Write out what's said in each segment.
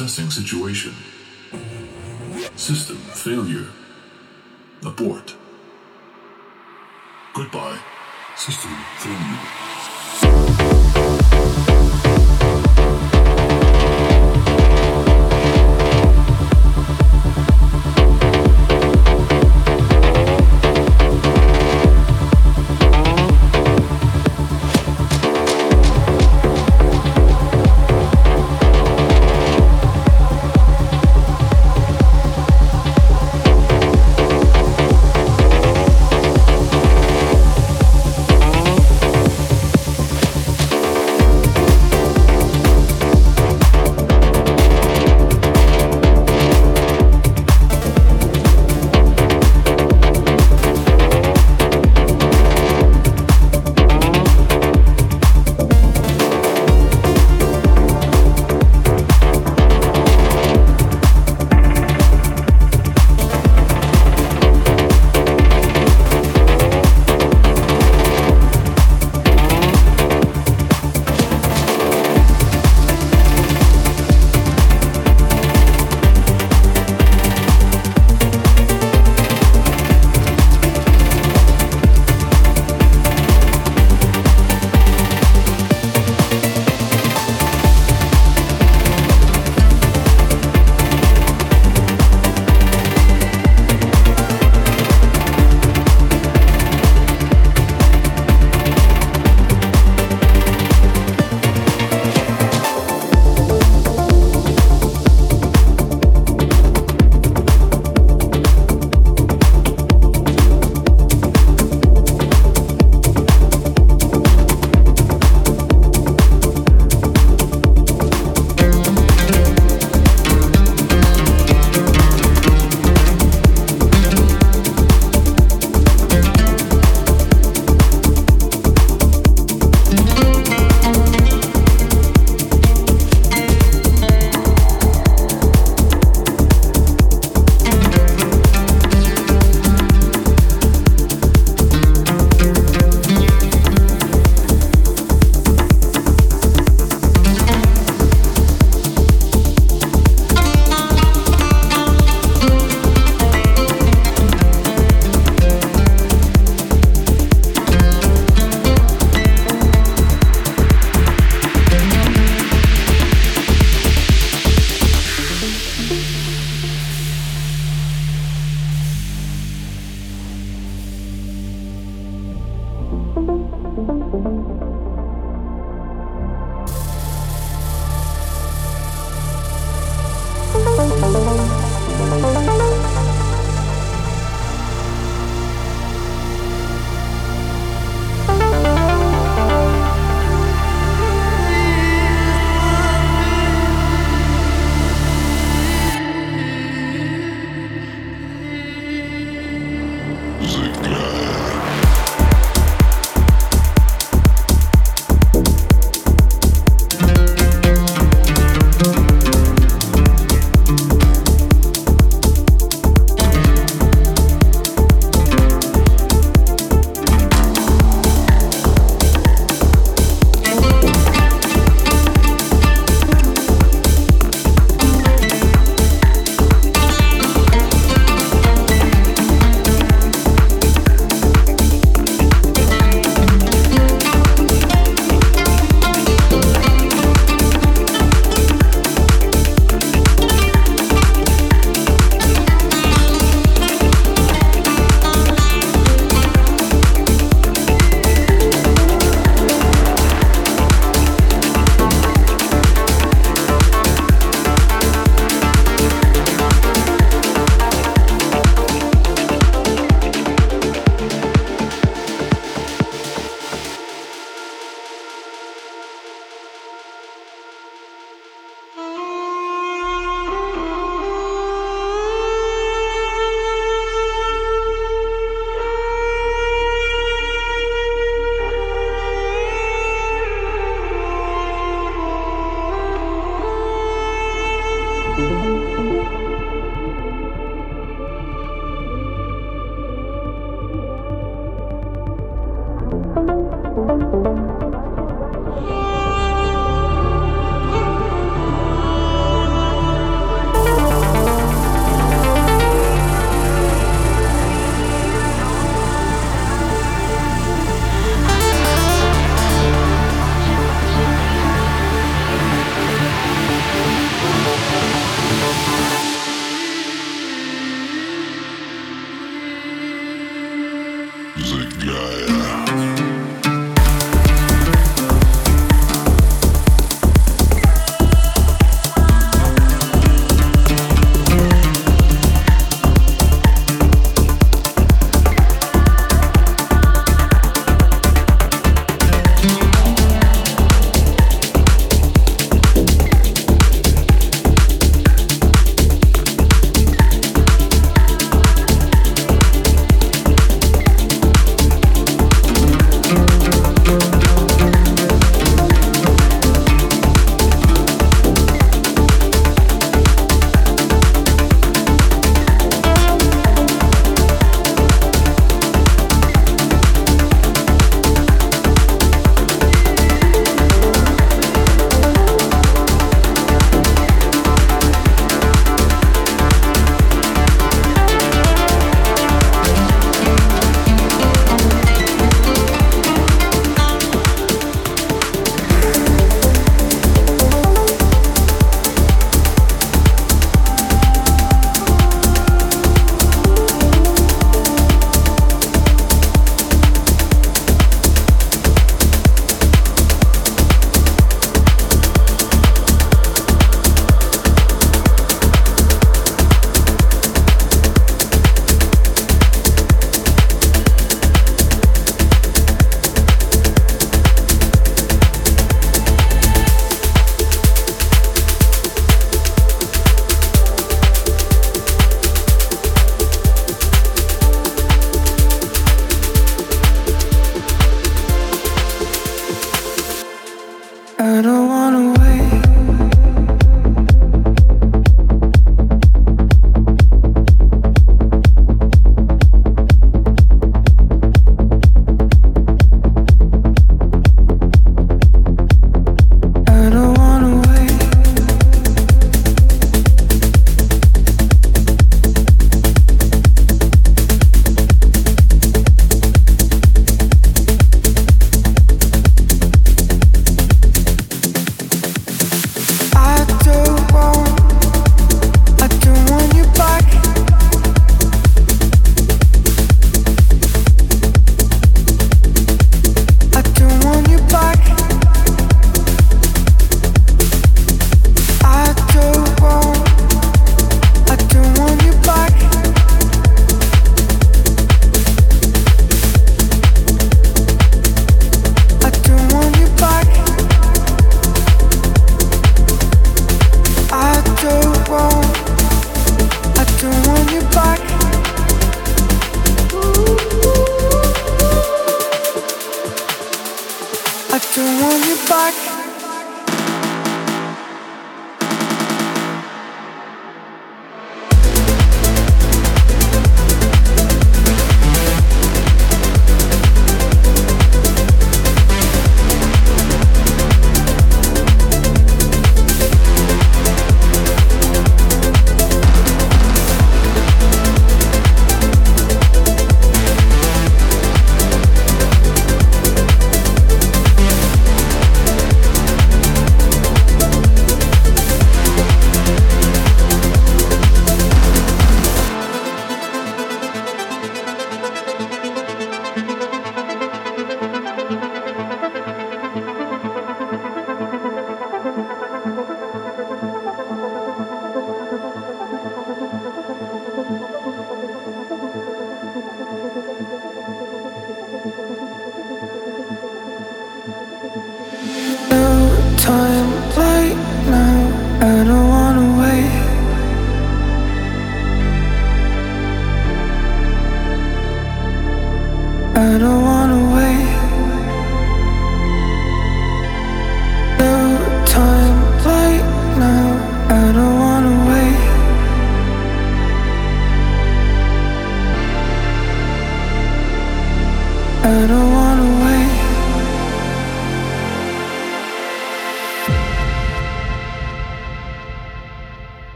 Assessing situation. System failure. Abort. Goodbye. System failure.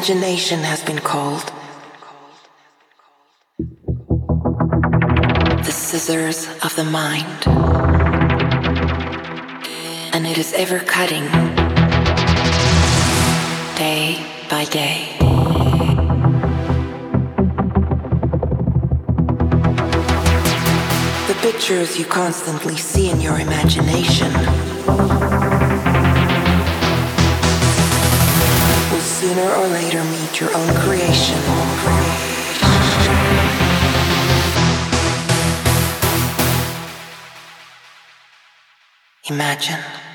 Imagination has been called. The scissors of the mind. And it is ever cutting, day by day. The pictures you constantly see in your imagination sooner or later meet your own creation. Imagine.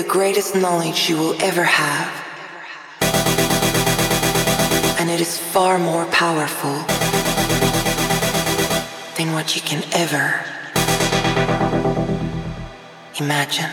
Greatest knowledge you will ever have. And it is far more powerful than what you can ever imagine.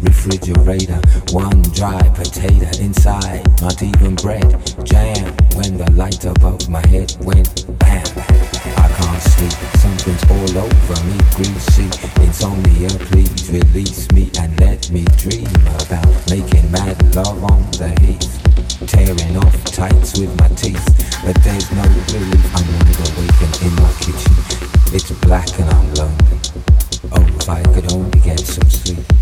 Refrigerator. One dry potato inside, not even bread. Jam when the light above my head went bam. I can't sleep, something's all over me, greasy. Insomnia, please release me and let me dream about making mad love on the heath. Tearing off tights with my teeth, but there's no relief. I'm wide awake in my kitchen. It's black and I'm lonely. Oh, if I could only get some sleep.